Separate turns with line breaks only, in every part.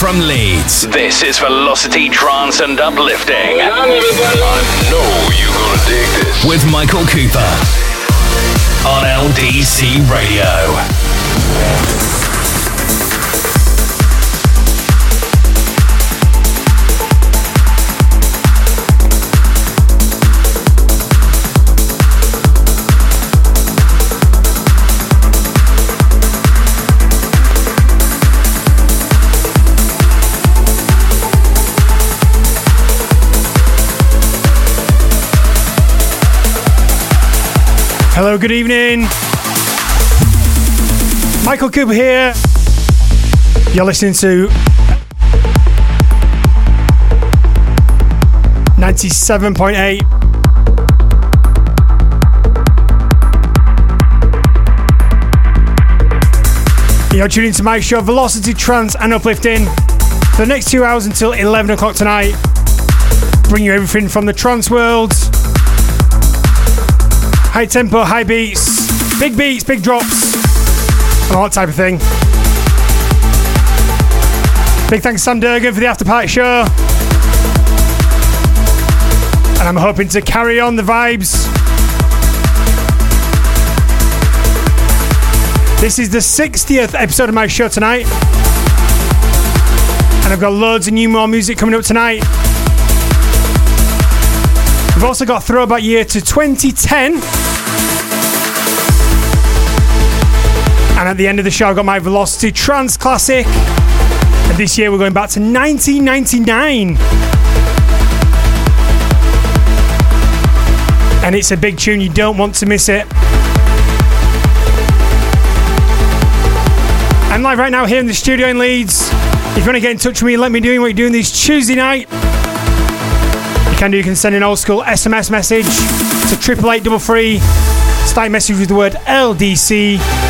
from Leeds. This is Velocity Trance and Uplifting.
I know you're gonna dig this.
With Michael Cooper on LDC Radio.
Hello, good evening. Michael Cooper here. You're listening to 97.8. You're tuning to my show, Velocity Trance and Uplifting, for the next two hours until 11 o'clock tonight. Bring you everything from the trance world high tempo, high beats, big beats, big drops, and all that type of thing. Big thanks to Sam Durgan for the after party show. And I'm hoping to carry on the vibes. This is the 60th episode of my show tonight. And I've got loads of new more music coming up tonight. We've also got throwback year to 2010. And at the end of the show, I've got my Velocity Trance Classic. And this year, we're going back to 1999. And it's a big tune, you don't want to miss it. I'm live right now here in the studio in Leeds. If you want to get in touch with me, let me know what you're doing this Tuesday night You can do, you can send an old school SMS message to triple eight double three. Start message with the word LDC.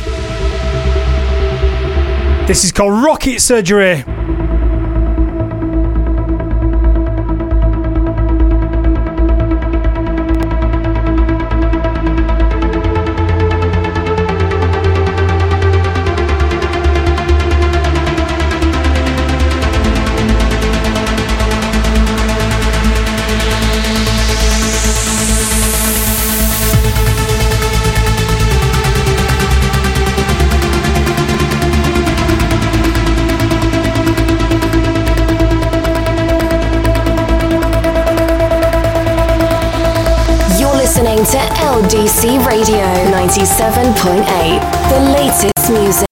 This is called Rocket Surgery.
LDC Radio 97.8. The latest music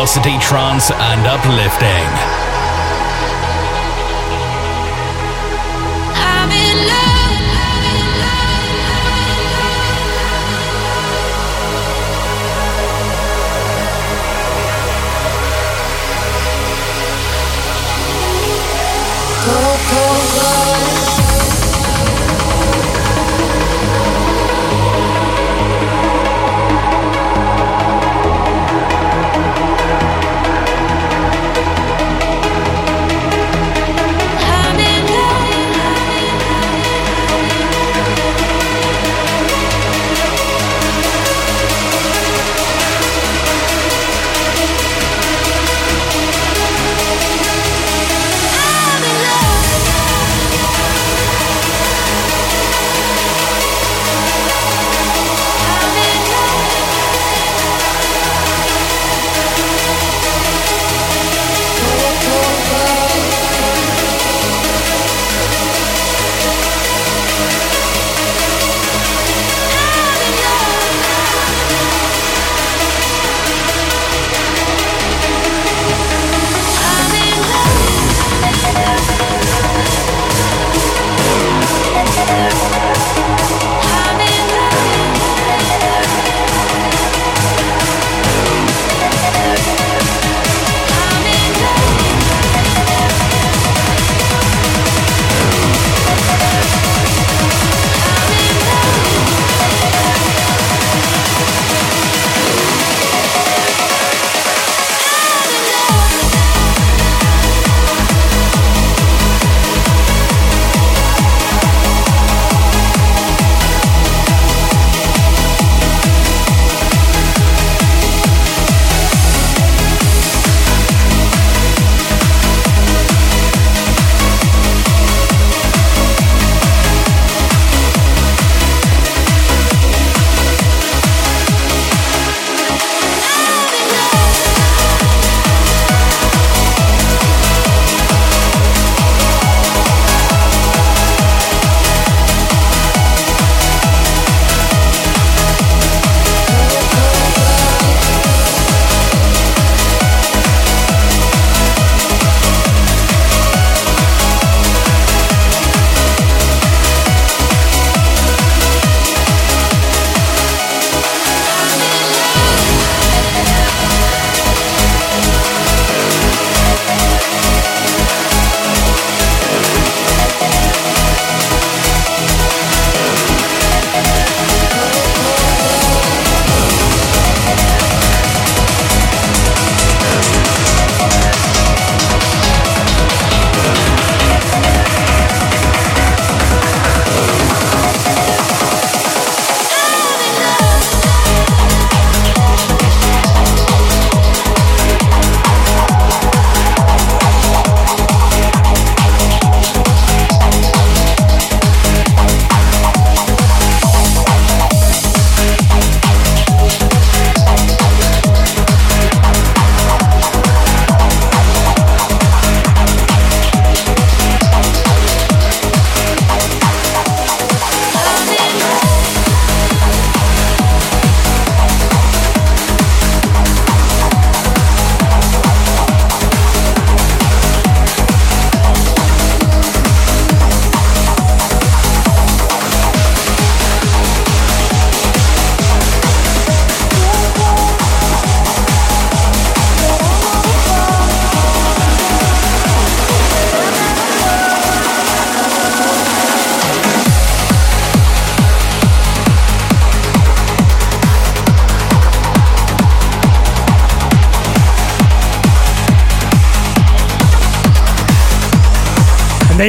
Velocity Trance and Uplifting.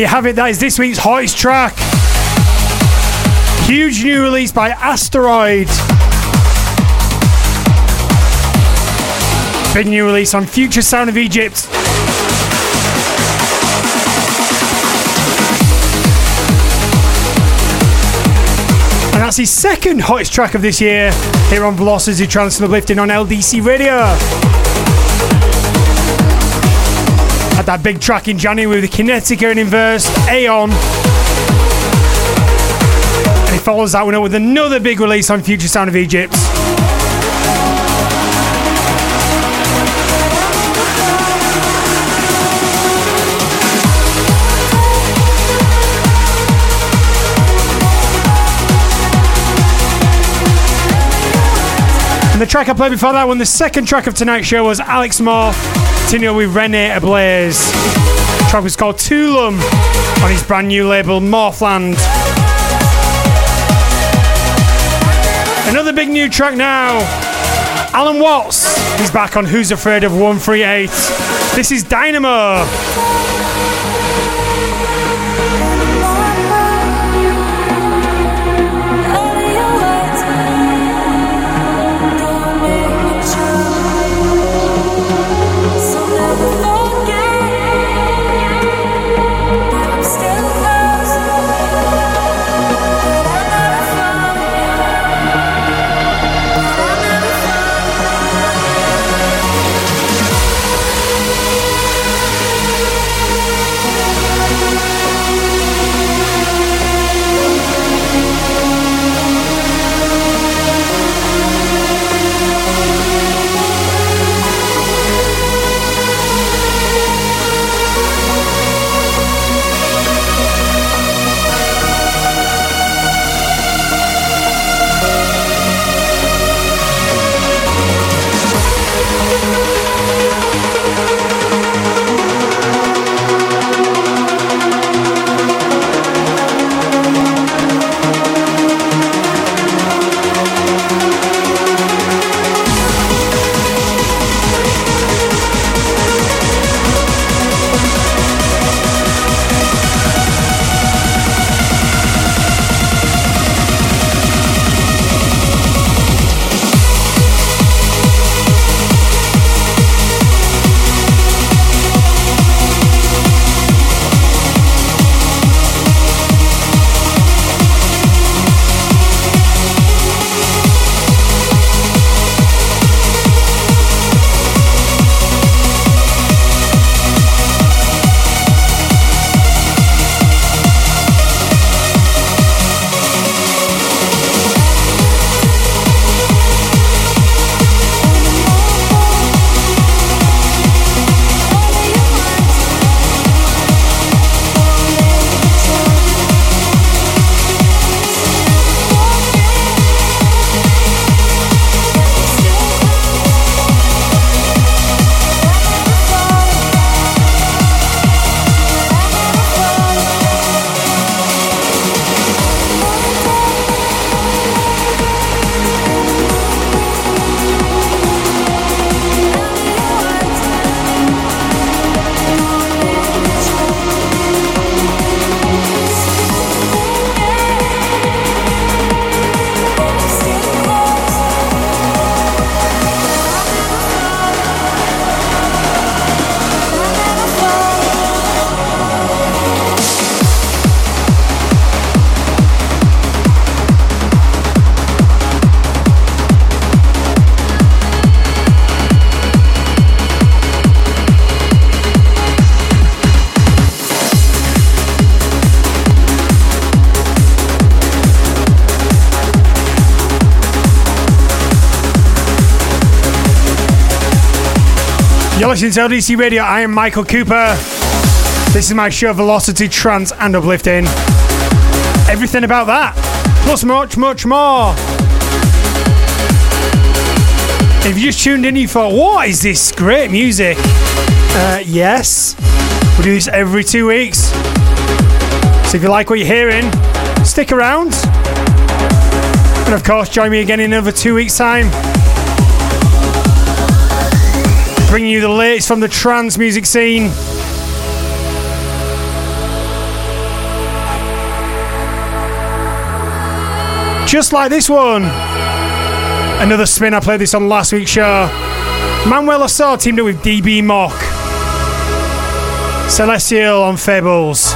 You have it. That is this week's hottest track. Huge new release by Asteroid. Big new release on Future Sound of Egypt. And that's his second hottest track of this year here on Velocity and Uplifting on LDC Radio. Had that big track in January with the Kinetica and Inverse, Aeon. And he follows that one up with another big release on Future Sound of Egypt. And the track I played before that one, the second track of tonight's show was Alex Moore, continuing with Rene Ablaze. Track was called Tulum on his brand new label Morphland. Another big new track now. Allen Watts. He's back on Who's Afraid of 138. This is Dynamo. Listening to LDC Radio. I am Michael Cooper. This is my show, Velocity, Trance, and Uplifting. Everything about that, plus much, much more. If you just tuned in, you thought, what is this great music? Uh, yes, we do this every two weeks. So if you like what you're hearing, stick around. And of course, join me again in another two weeks' time bringing you the latest from the trance music scene. Just like this one. Another spin, I played this on last week's show. Manuel Assar teamed up with DB Mock. Celestial on Fables.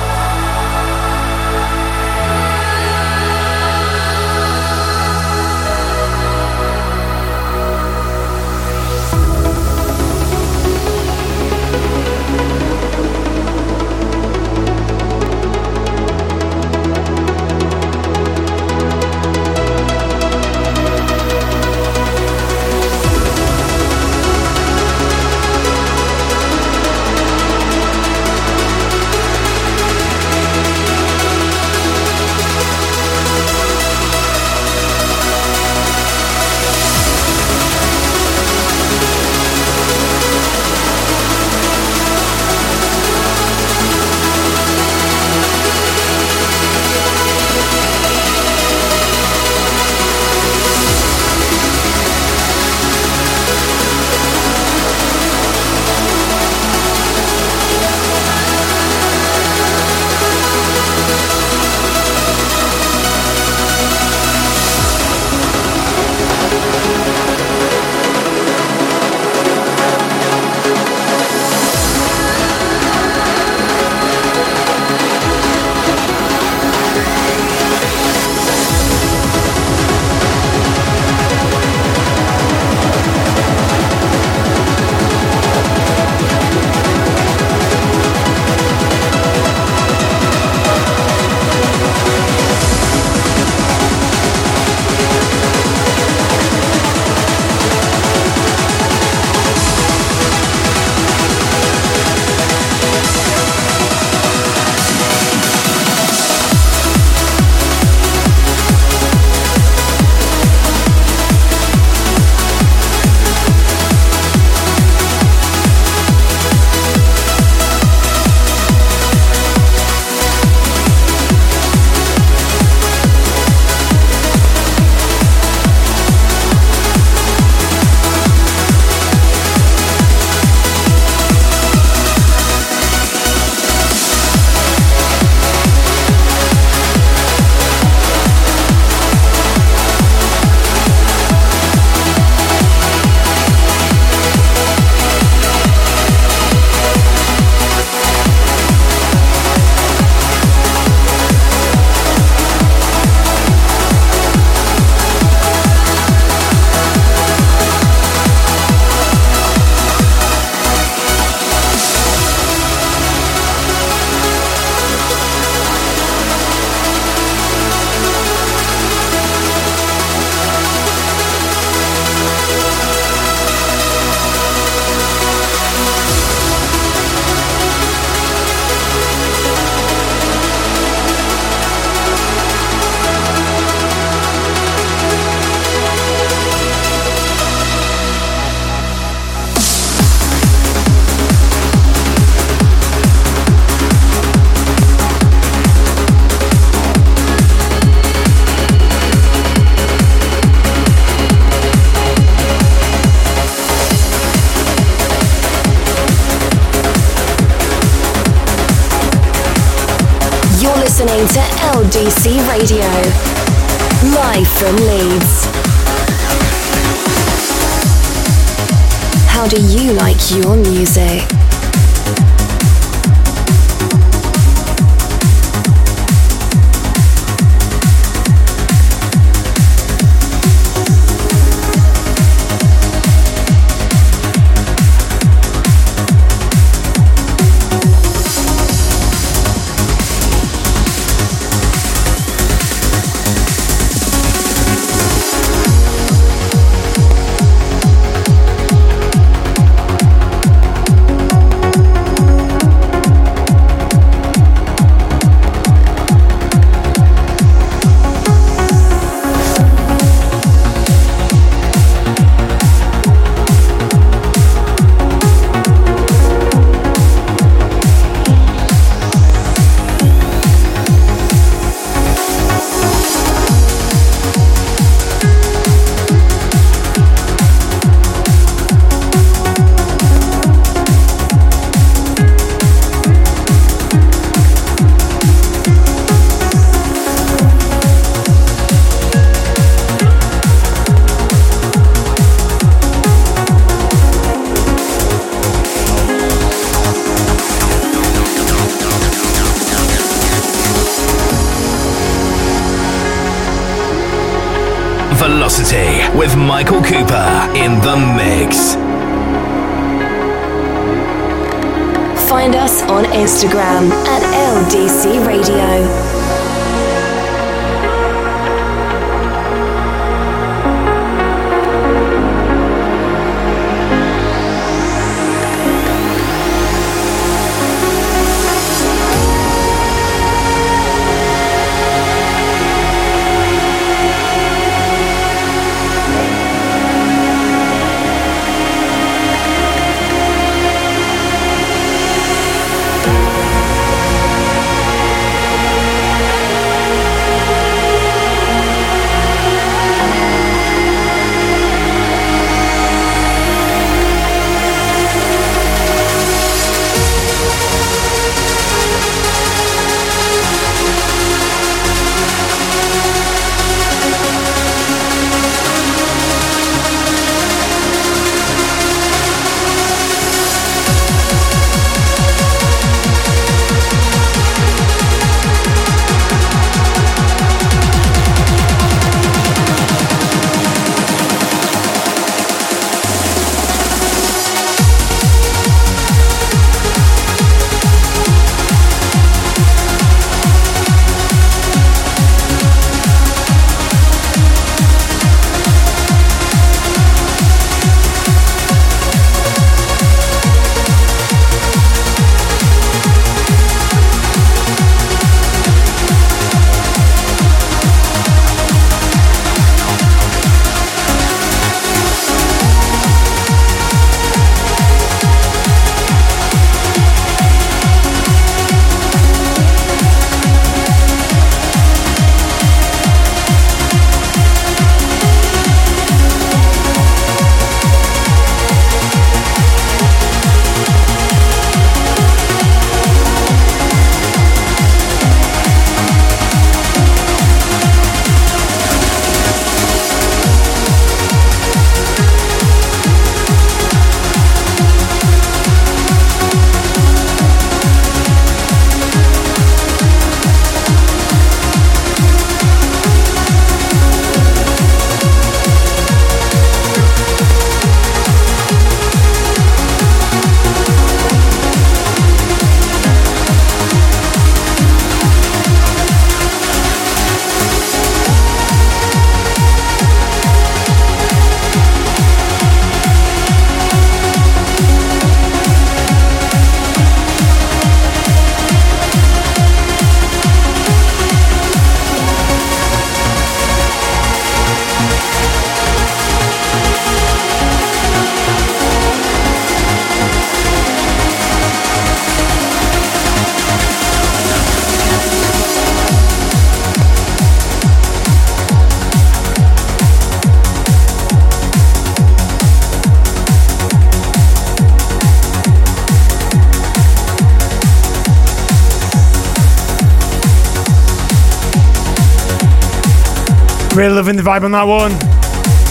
Really loving the vibe on that one.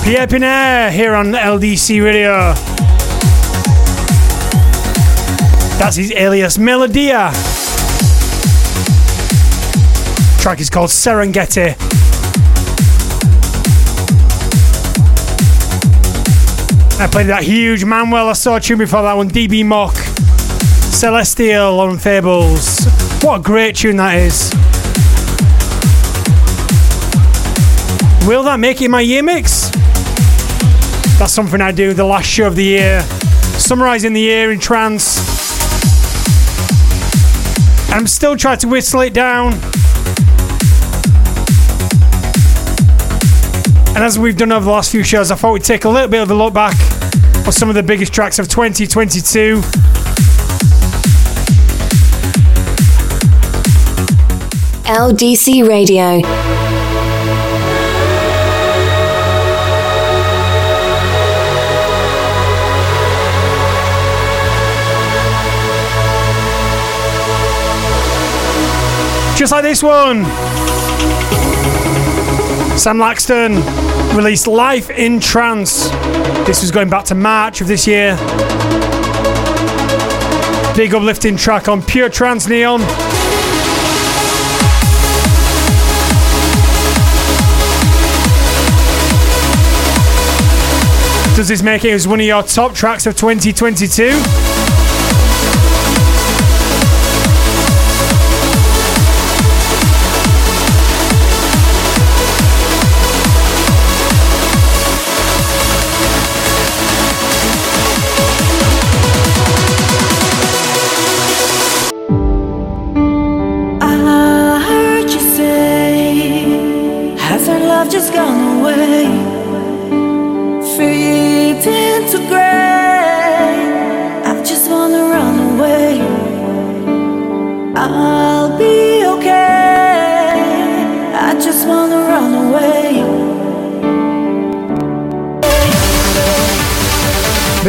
Pierre Pienaar here on LDC Radio. That's his alias Melodia. track is called Serengeti. I played that huge Manuel Le Saux tune before that one, DB Mock. Celestial on Fables. What a great tune that is. Will that make it my year mix? That's something I do the last show of the year, summarising the year in trance. I'm still trying to whistle it down. And as we've done over the last few shows, I thought we'd take a little bit of a look back on some of the biggest tracks of 2022.
LDC Radio.
Just like this one. Sam Laxton released Life in Trance. This was going back to March of this year. Big uplifting track on Pure Trance Neon. Does this make it as one of your top tracks of 2022?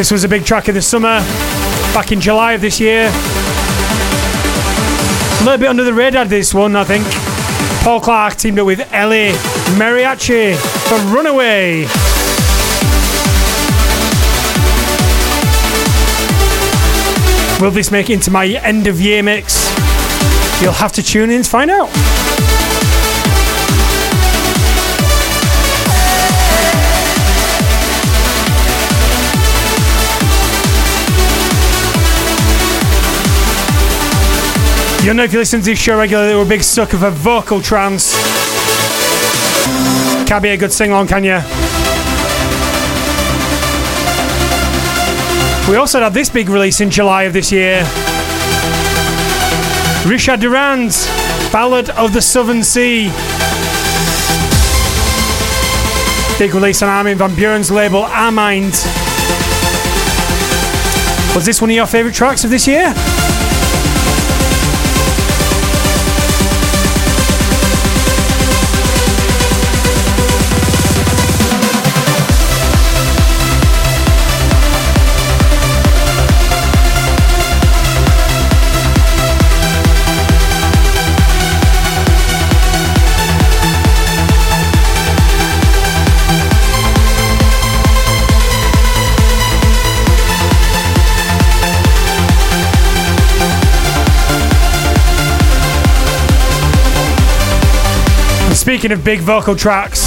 This was a big track of the summer, back in July of this year. A little bit under the radar, this one, I think. Paul Clark teamed up with Ellie Mariachi for Runaway. Will this make it into my end of year mix? You'll have to tune in to find out. You'll know if you listen to this show regularly, we're a big sucker for vocal trance. Can't be a good sing along, can you? We also had this big release in July of this year. Richard Durand's Ballad of the Southern Sea. Big release on Armin van Buuren's label Armind. Was this one of your favourite tracks of this year? On, of big vocal tracks.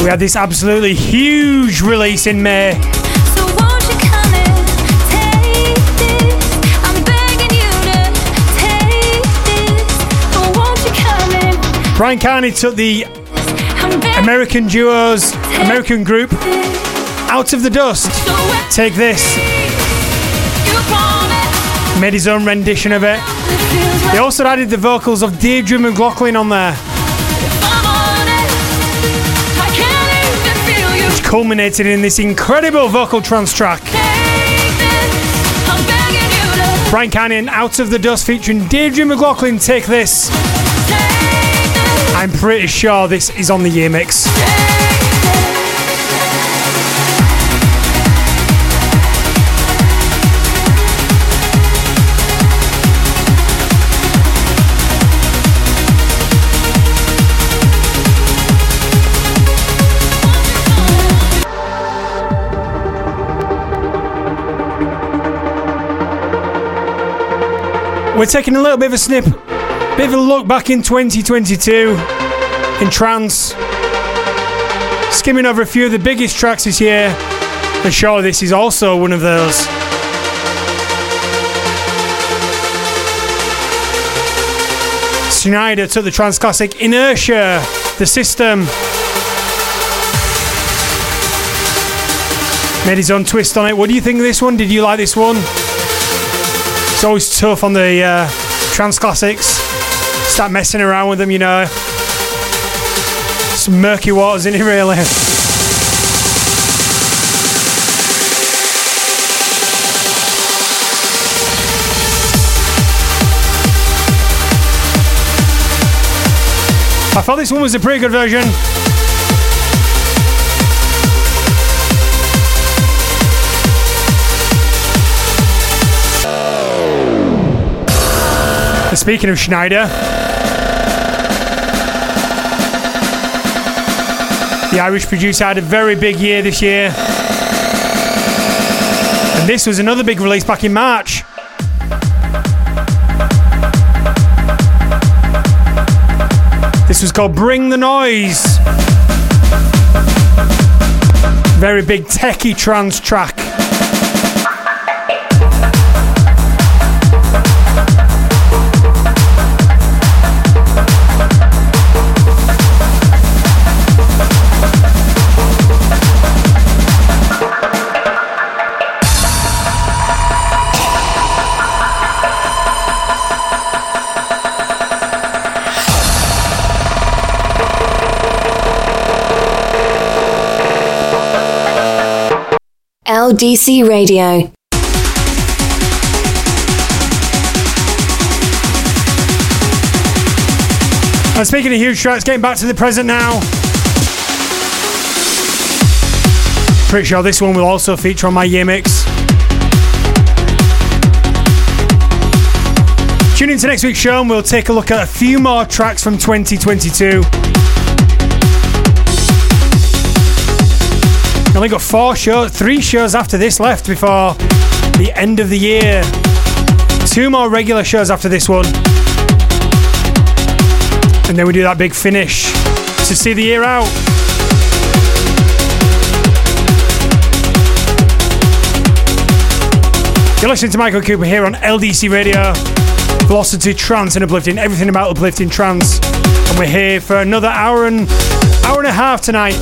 we had this absolutely huge release in May.
so won't you come and take this? I'm begging you to take this. Won't you come and
Brian Carney took the American duos, American group, out of the dust. Take this, made his own rendition of it. They also added the vocals of Deirdre McLaughlin on there, which culminated in this incredible vocal trance track. Brian Carney and Out of the Dust featuring Deirdre McLaughlin. Take this. I'm pretty sure this is on the year mix. We're taking a little bit of a snip, bit of a look back in 2022 in trance. Skimming over a few of the biggest tracks this year, and sure, this is also one of those. Sneijder took the trance classic Inertia, the system. Made his own twist on it. What do you think of this one? Did you like this one? It's always tough on the uh, trance classics. Start messing around with them, you know. Some murky waters in it, really. I thought this one was a pretty good version. Speaking of Sneijder, the Irish producer had a very big year this year. And this was another big release back in March. This was called Bring the Noise. Very big techie trance track.
LDC Radio.
And speaking of huge tracks, getting back to the present now. Pretty sure this one will also feature on my year mix. Tune in to next week's show and we'll take a look at a few more tracks from 2022. Only got four shows, three shows after this left before the end of the year. Two more regular shows after this one. And then we do that big finish to see the year out. You're listening to Michael Cooper here on LDC Radio. Velocity Trance and Uplifting, everything about Uplifting Trance. And we're here for another hour and hour and a half tonight.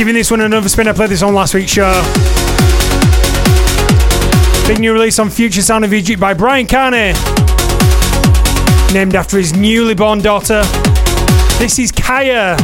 Giving this one another spin. I played this on last week's show. Big new release on Future Sound of Egypt by Brian Carney. Named after his newly born daughter. This is Kaya.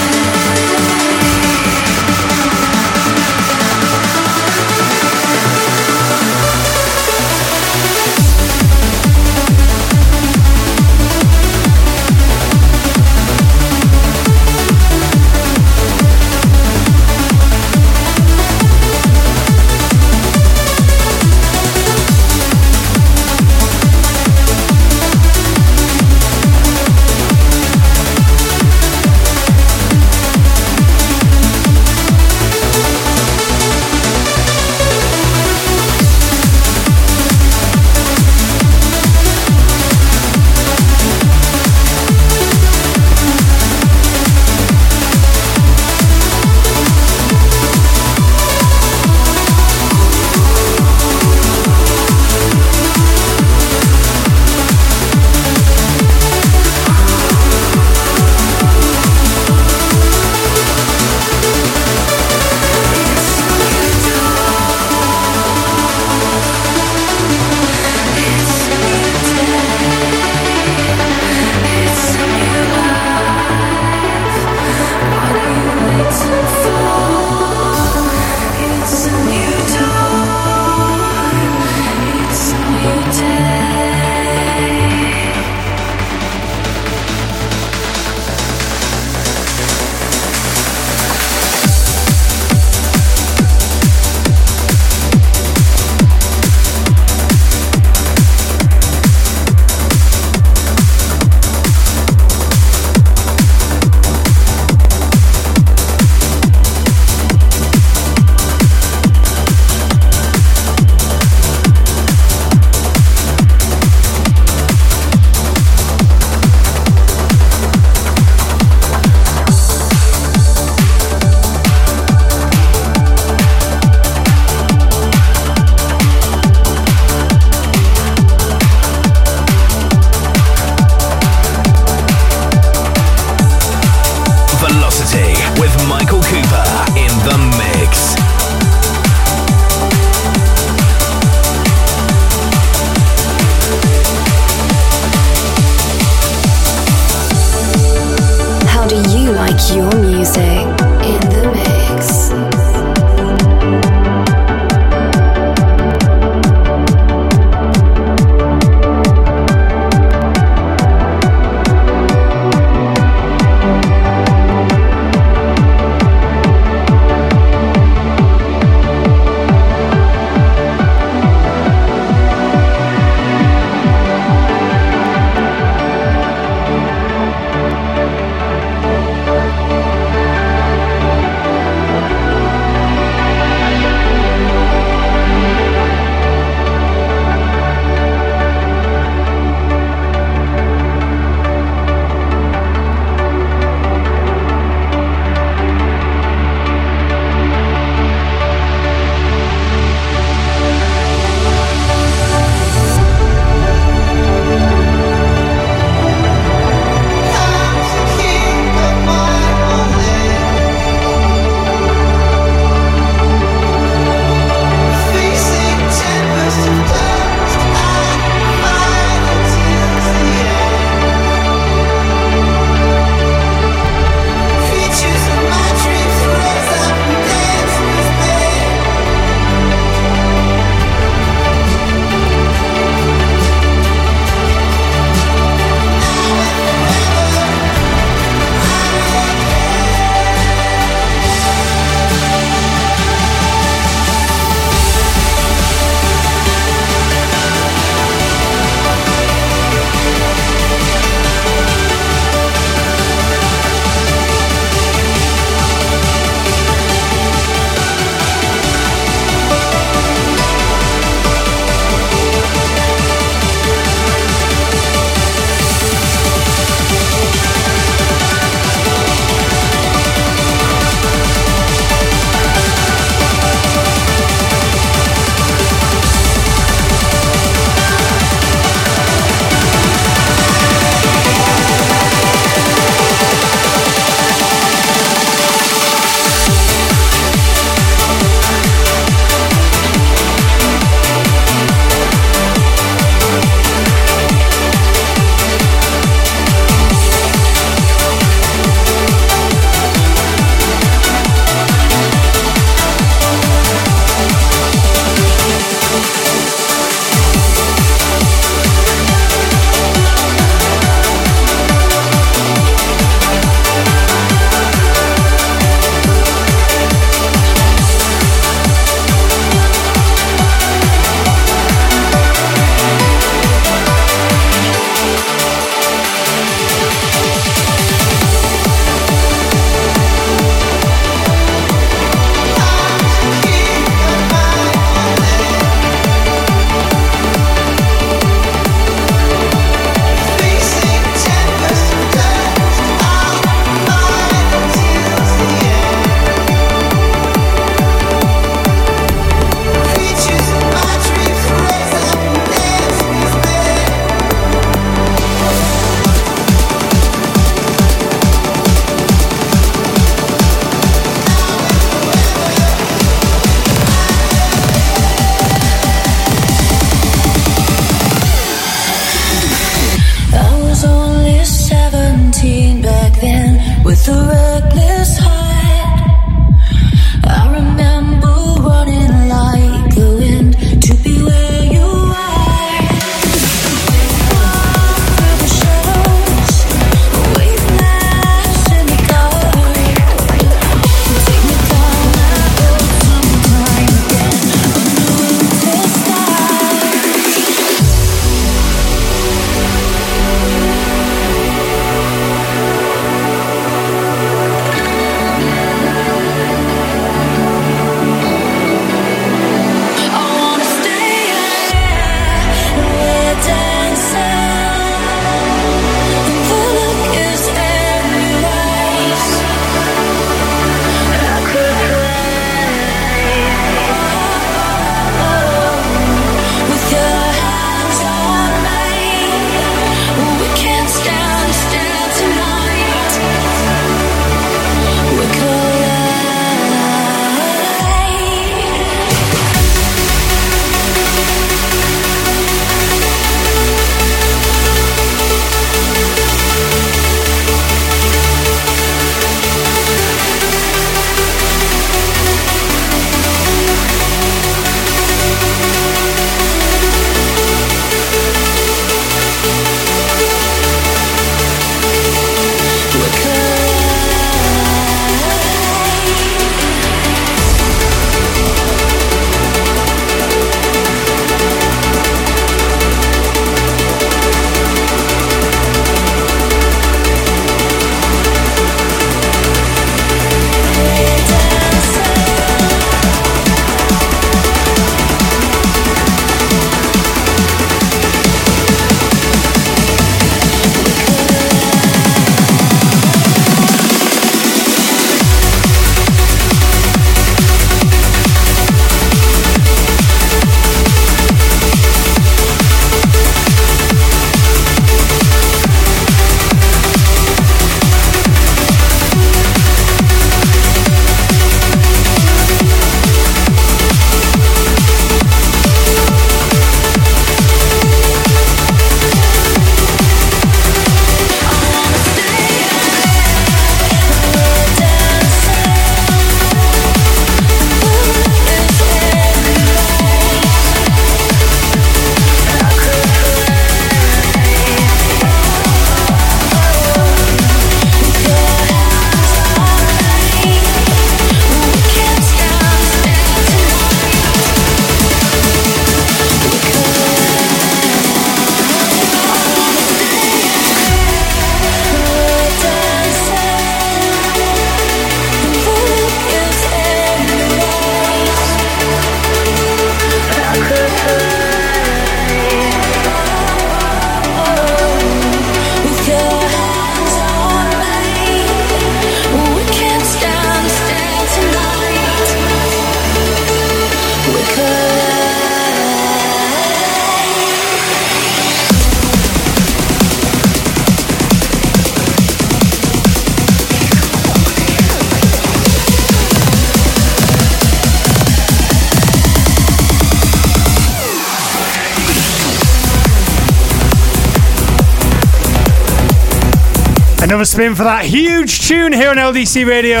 Another spin for that huge tune here on LDC Radio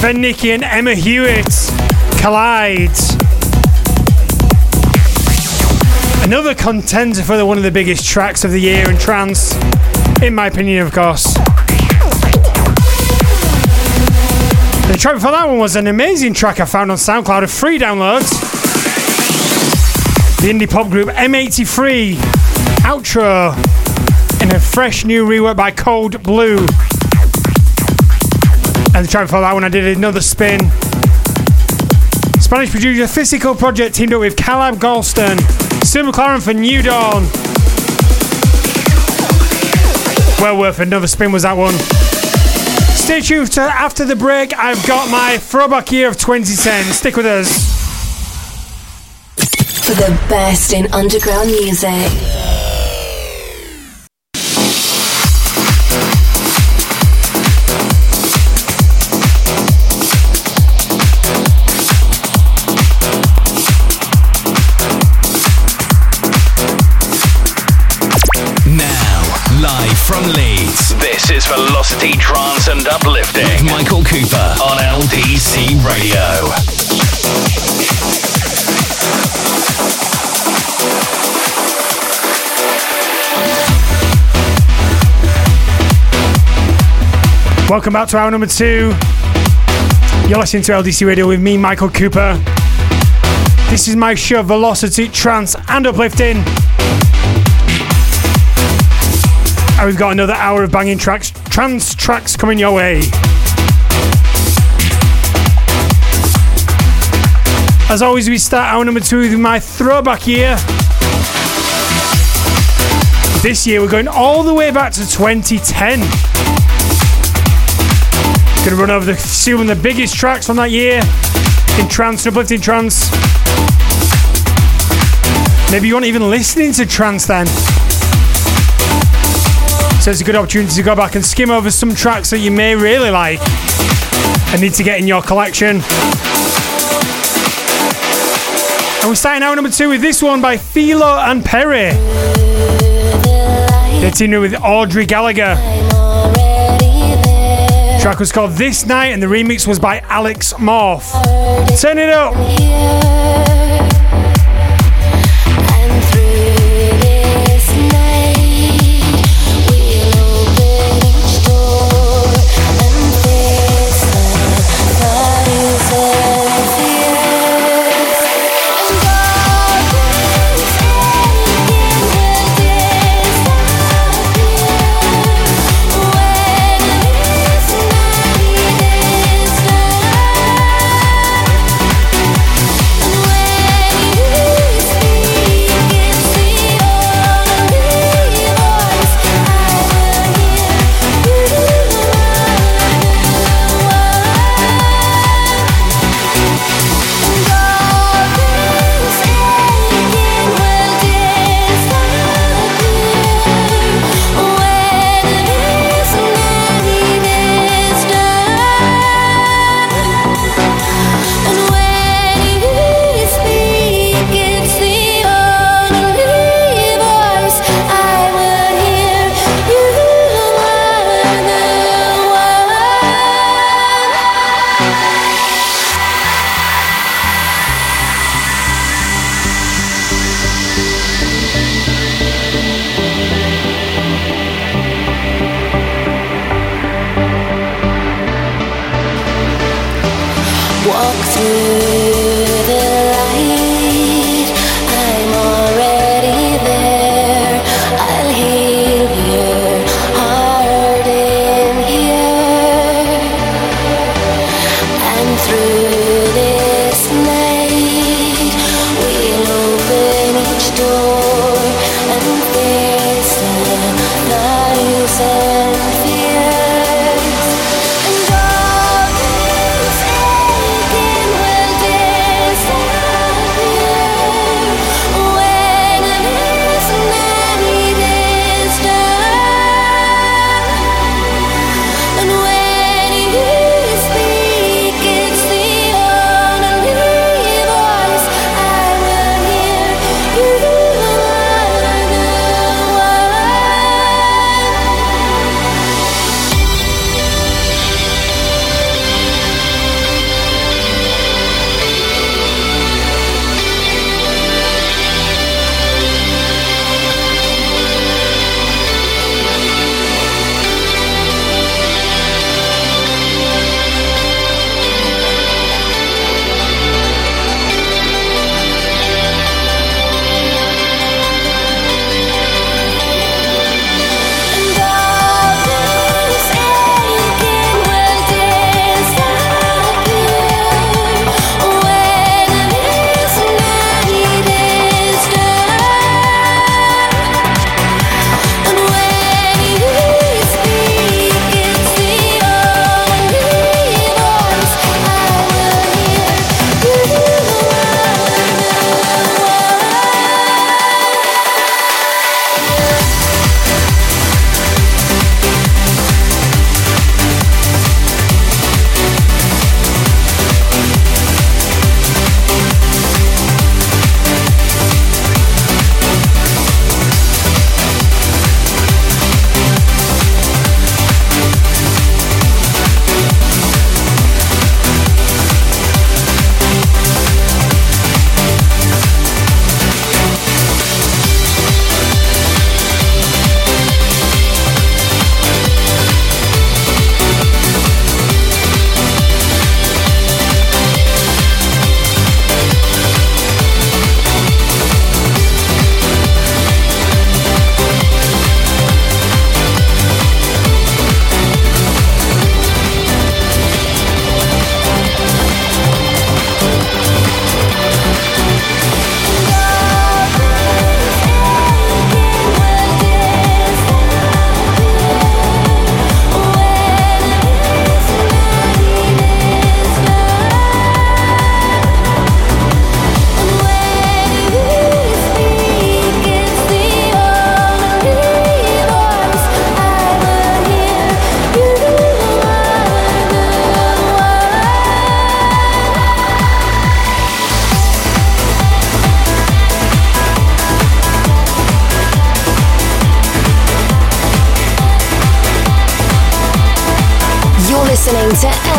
for Nikki and Emma Hewitt. Collide. Another contender for the, one of the biggest tracks of the year in trance, in my opinion, of course. The track for that one was an amazing track I found on SoundCloud, a free download. The indie pop group M83 Outro in a fresh new rework by Cold Blue. And the track for that one, I did another spin. Spanish producer Physical Project teamed up with Calab Galston, Stu McLaren for New Dawn. Well worth another spin was that one. Stay tuned to after the break. I've got my throwback year of 2010. Stick with us.
For the best in underground music.
Is Velocity Trance and Uplifting.
With Michael Cooper on LDC Radio.
Welcome back to hour number two. You're listening to LDC Radio with me, Michael Cooper. This is my show, Velocity, Trance, and Uplifting. And we've got another hour of banging tracks, trance tracks coming your way. As always, we start hour number two with my throwback year. This year, we're going all the way back to 2010. Gonna run over the some of the biggest tracks from that year in trance and uplifting trance. Maybe you weren't even listening to trance then. So it's a good opportunity to go back and skim over some tracks that you may really like and need to get in your collection. And we're starting out number two with this one by Filo and Peri. They're teaming with Audrey Gallagher. track was called This Night and the remix was by Alex Morph. Turn it up.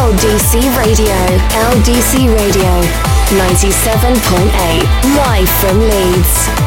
LDC Radio. LDC Radio 97.8. Live from Leeds.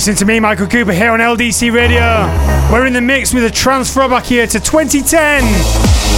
listening to me, Michael Cooper, here on LDC Radio. We're in the mix with a transfer throwback here to 2010.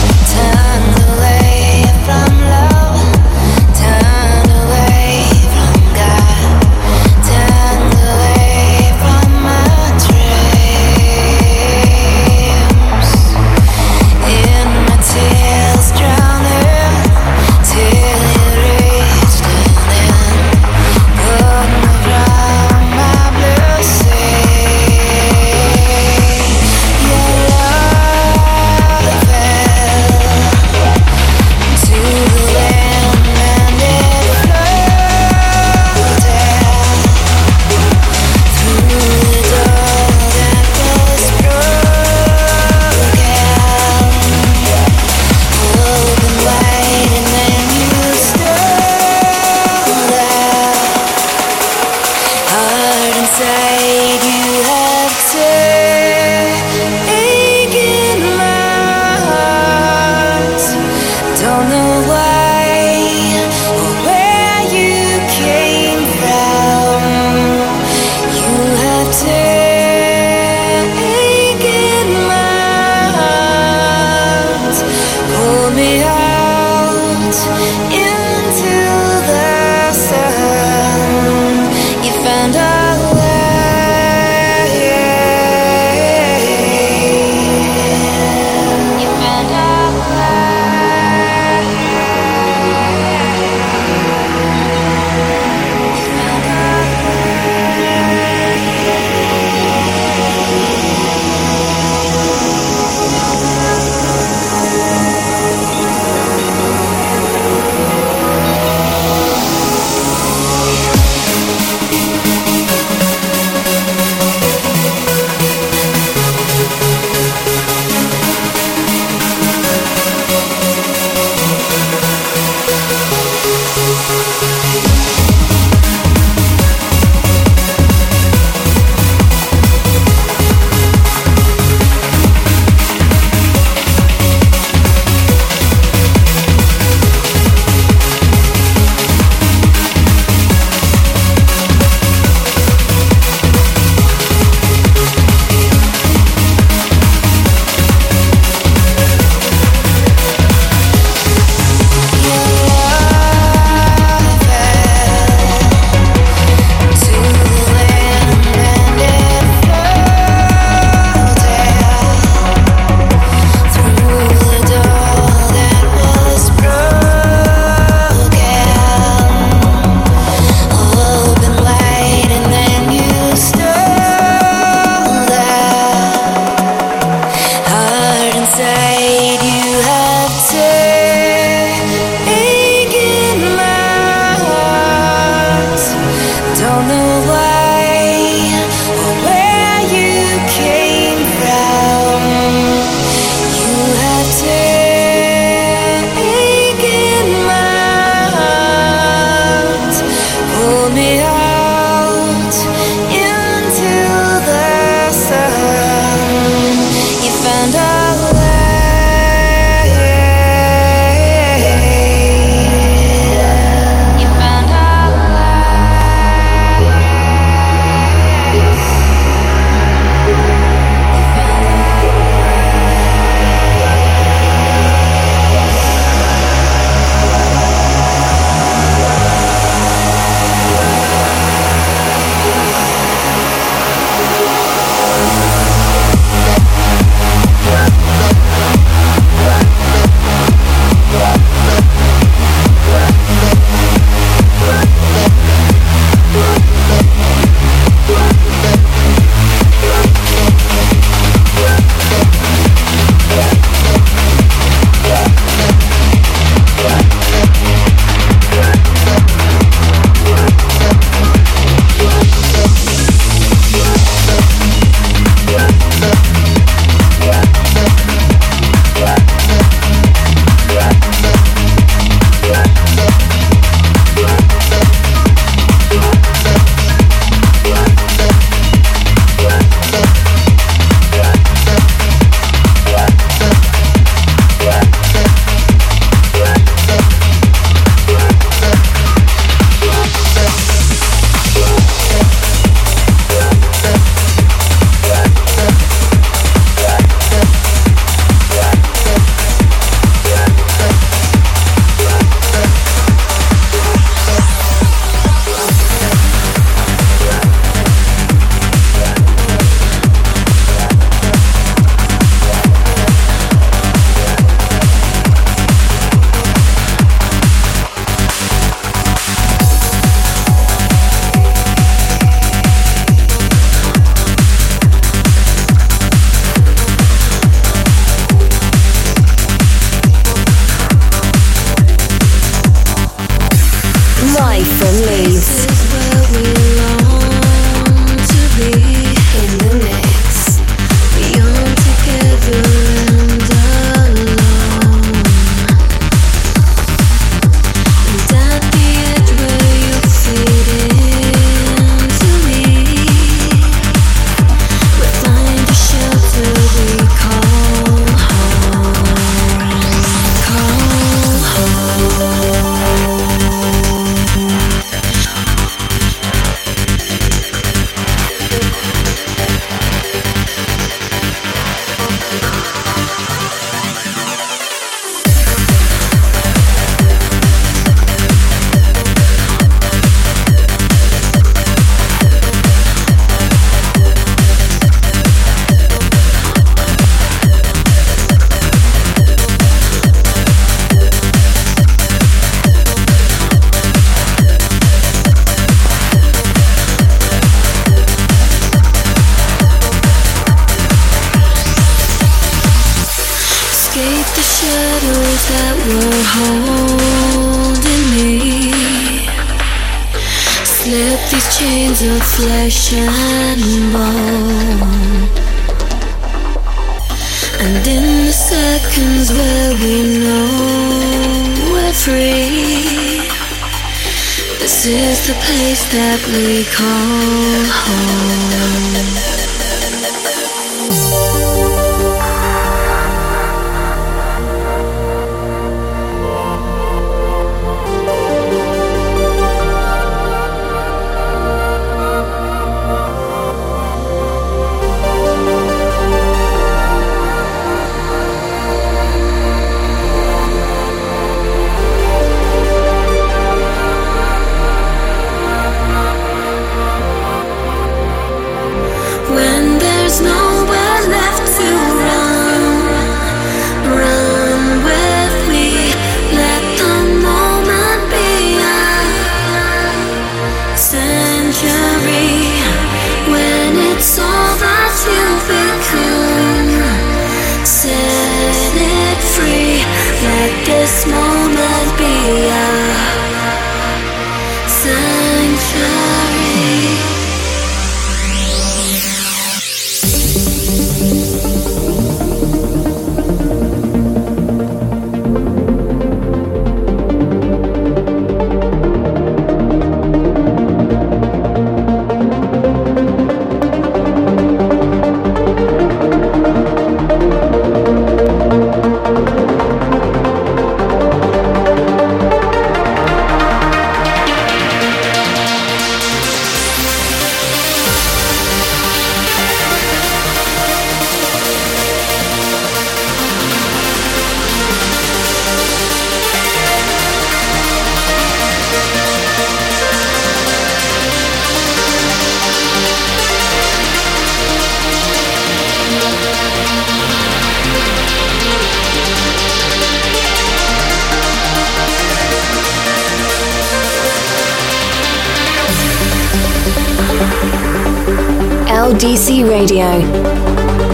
LDC Radio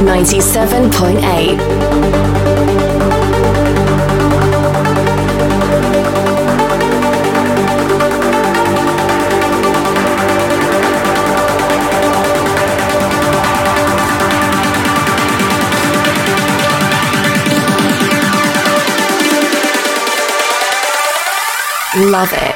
97.8. Love it.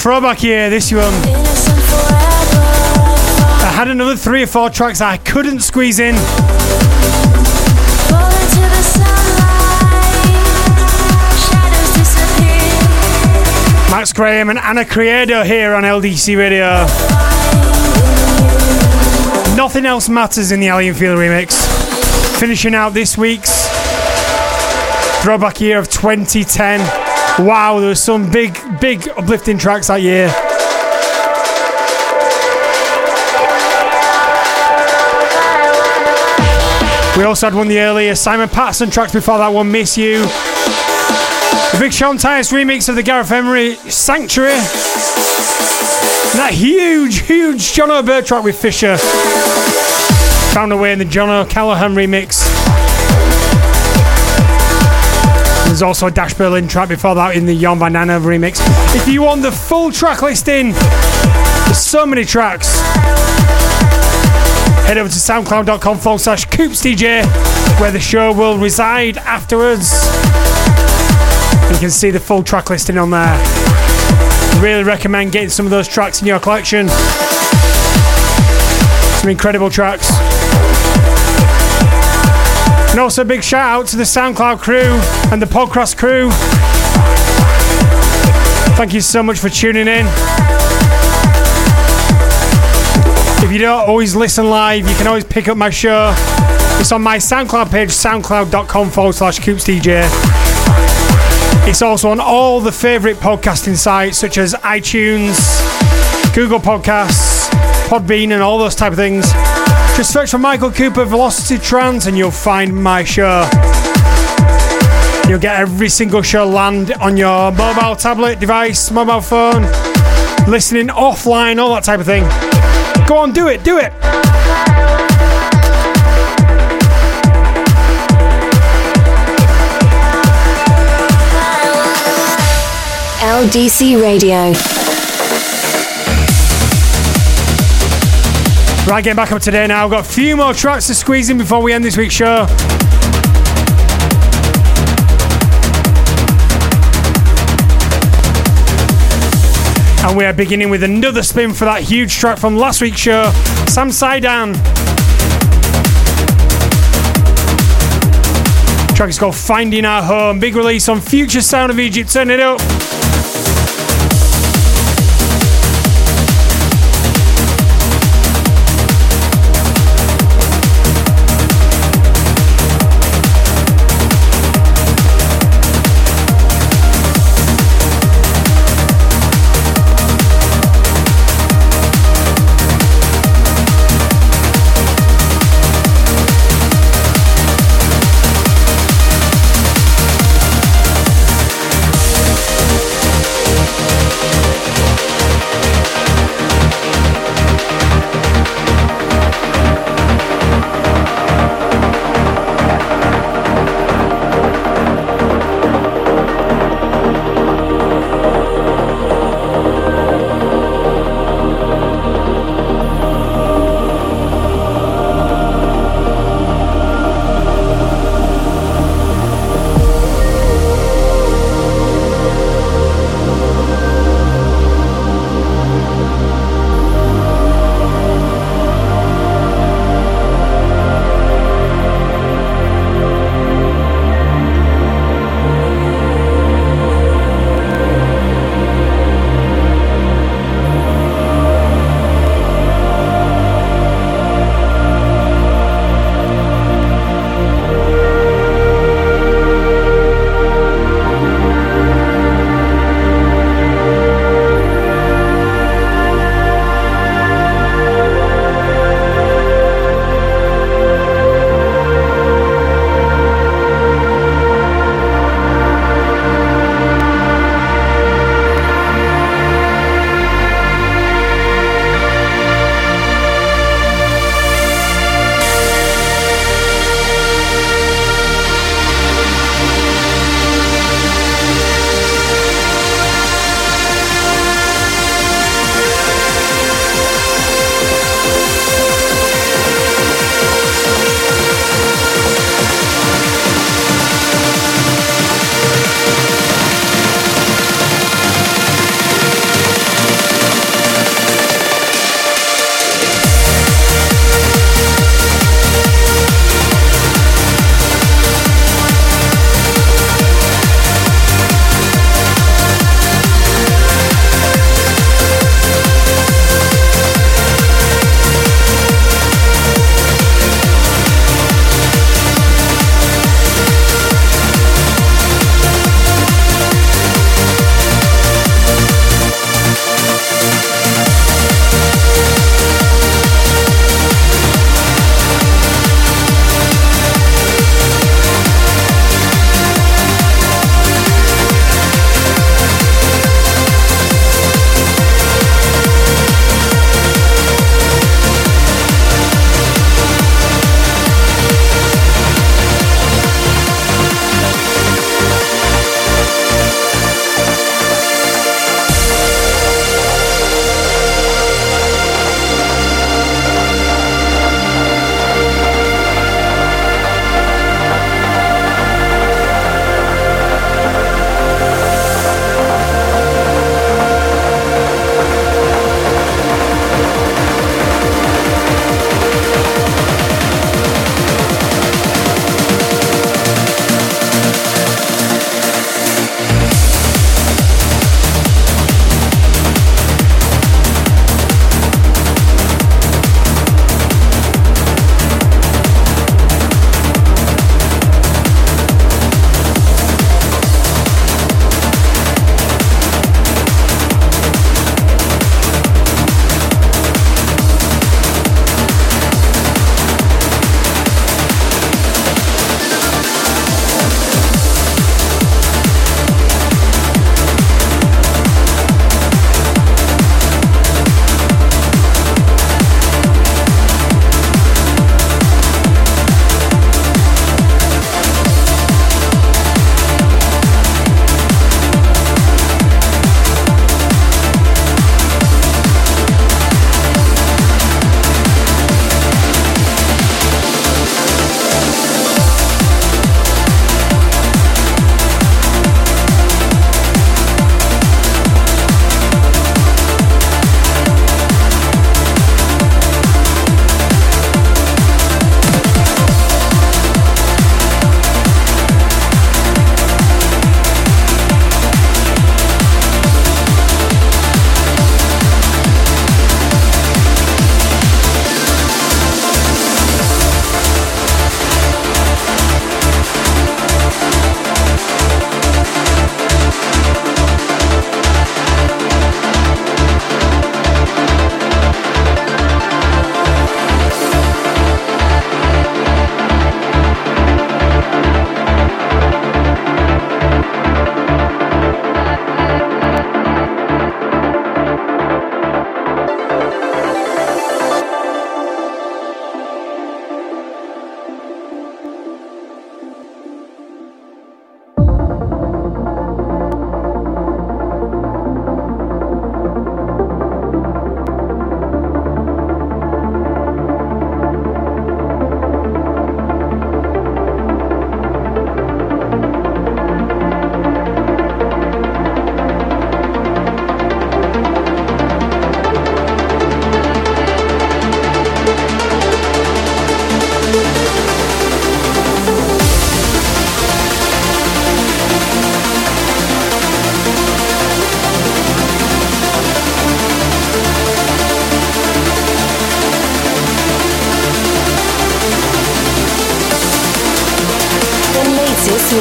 Throwback year, this one. I had another three or four tracks I couldn't squeeze in. Max Graham and Ana Criado here on LDC Radio. Nothing else matters in the Alien Field remix. Finishing out this week's throwback year of 2010. Wow, there was some big, big uplifting tracks that year. We also had one the earlier Simon Patterson tracks before that one, Miss You. The big Sean Tyas remix of the Gareth Emery Sanctuary. And that huge, huge Jon O'Bir track with Fisher. Found a way in the John O'Callaghan remix. There's also a Dash Berlin track before that in the Jon Van Nana remix. If you want the full track listing, there's so many tracks. head over to soundcloud.com forward slash CoopsDJ, where the show will reside afterwards. You can see the full track listing on there. Really recommend getting some of those tracks in your collection. Some incredible tracks. And also a big shout out to the SoundCloud crew and the podcast crew. Thank you so much for tuning in. If you don't always listen live, you can always pick up my show. It's on my SoundCloud page, soundcloud.com forward slash CoopsDJ. It's also on all the favourite podcasting sites such as iTunes, Google Podcasts, Podbean, and all those type of things. Just search for Michael Cooper Velocity Trance and you'll find my show. You'll get every single show land on your mobile tablet device, mobile phone, listening offline, all that type of thing. Go on, do it, do it.
LDC Radio.
Right, getting back up today now. I've got a few more tracks to squeeze in before we end this week's show. And we are beginning with another spin for that huge track from last week's show, Sam Saidan. Track is called Finding Our Home. Big release on Future Sound of Egypt. Turn it up.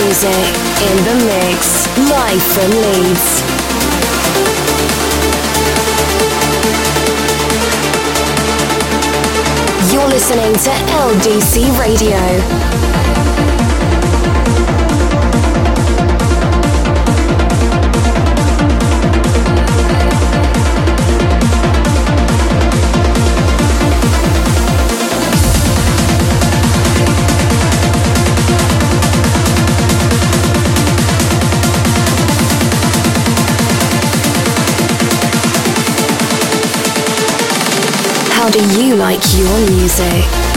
In the mix, live from Leeds. You're listening to LDC Radio. How do you like your music?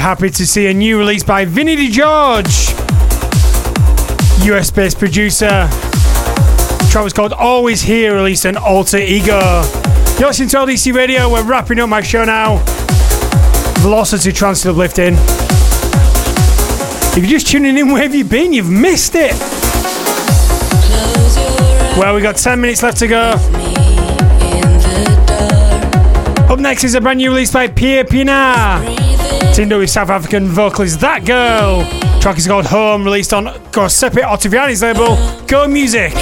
Happy to see a new release by Vinny DeGeorge, US based producer. Track was called Always Here, released on Alter Ego. You're listening to LDC Radio. We're wrapping up my show now. Velocity Transit Uplifting. If you're just tuning in, where have you been? You've missed it. Well, we got 10 minutes left to go. Up next is a brand new release by Pierre Pienaar. Up with South African vocalist That Girl. track is called Home, released on Giuseppe Ottaviani's label, Go Music.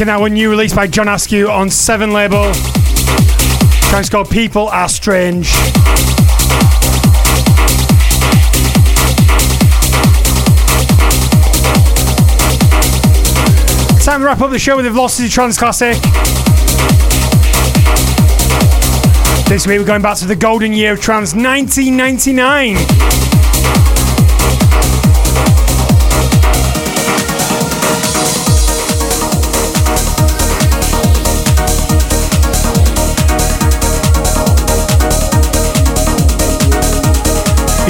Liking that one new release by John Askew on Seven label. Track's called People Are Strange. Time to wrap up the show with the Velocity Trance Classic. This week we're going back to the golden year of trance 1999.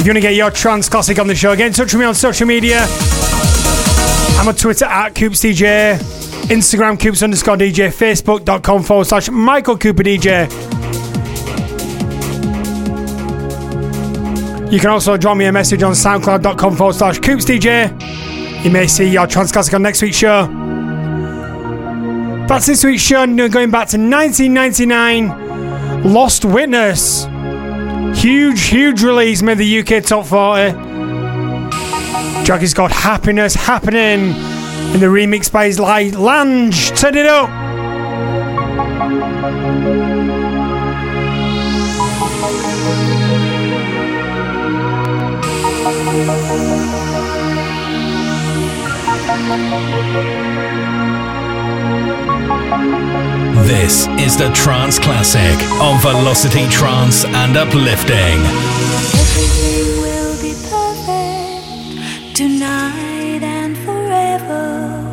If you want to get your trance classic on the show, get in touch with me on social media. I'm on Twitter at CoopsDJ, Instagram Coops underscore DJ, Facebook.com forward slash Michael Cooper DJ. You can also drop me a message on soundcloud.com forward slash Coops DJ. You may see your trance classic on next week's show. That's this week's show, going back to 1999. Lost Witness. Huge, huge release, made the UK top 40. Track is called Happiness Happening. In the remix by his Lange. Turn it up.
This is the Trance Classic on Velocity Trance and Uplifting.
Everything will be perfect tonight and forever.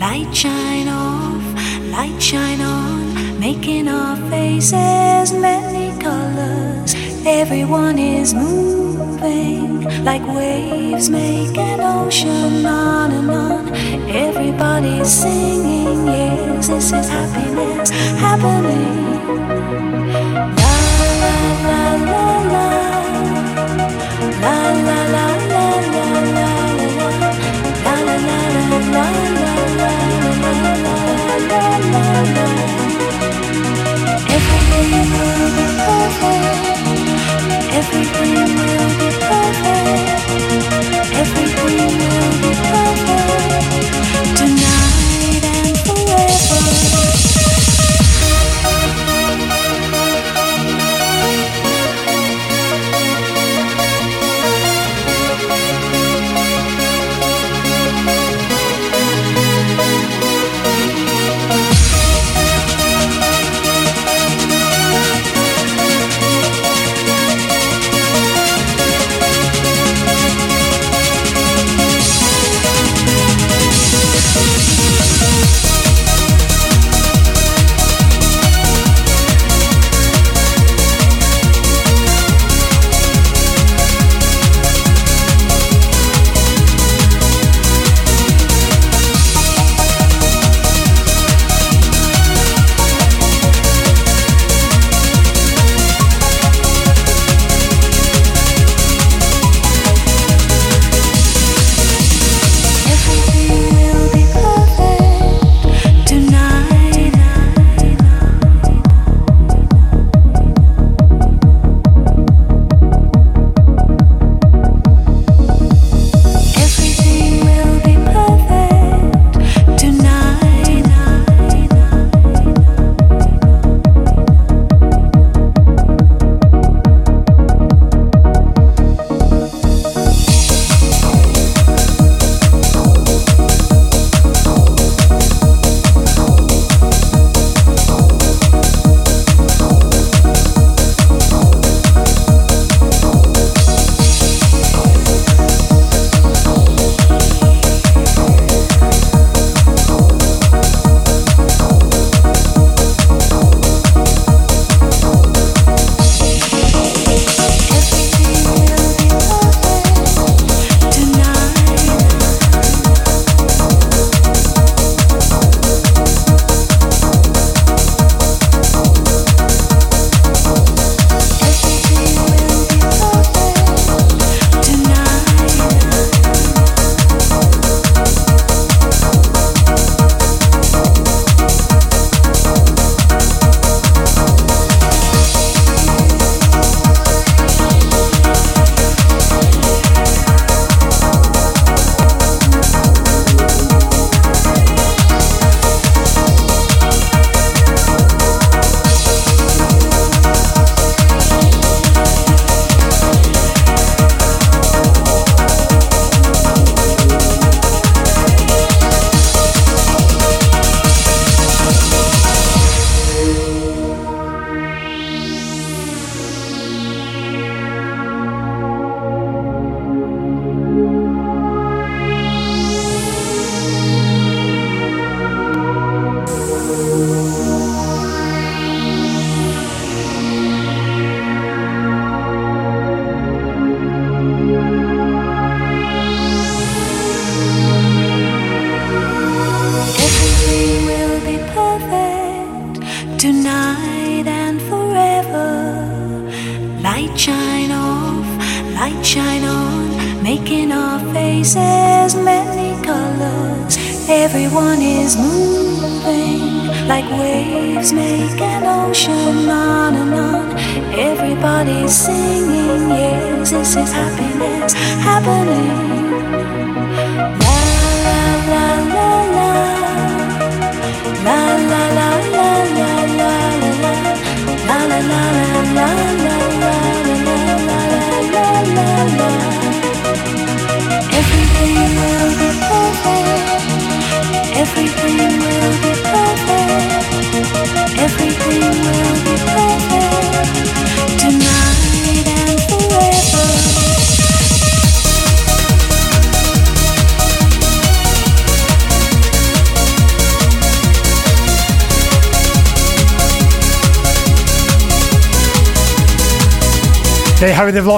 Light shine off, light shine on, making our faces many colors. Everyone is moving like waves make an ocean on and on. Everybody's singing, yes, this is happiness happening. La la la la la. La la la la la la la. La la la la la la la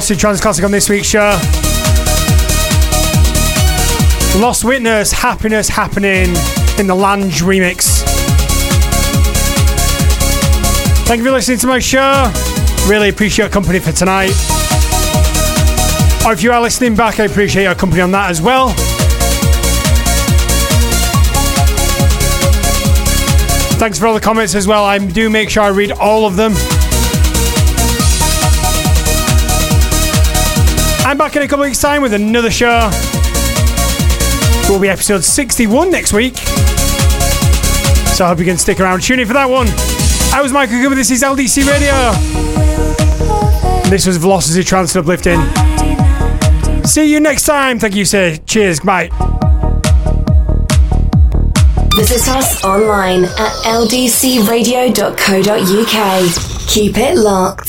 Velocity Trance Classic on this week's show. Lost Witness, Happiness Happening in the Lange remix. Thank you for listening to my show. Really appreciate your company for tonight. Or if you are listening back, I appreciate your company on that as well. Thanks for all the comments as well. I do make sure I read all of them. I'm back in a couple weeks' time with another show. It will be episode 61 next week. So I hope you can stick around. Tune in for that one. I was Michael Cooper. This is LDC Radio. This was Velocity Trance Uplifting. See you next time. Thank you, sir. Cheers. Bye.
Visit us online at ldcradio.co.uk. Keep it locked.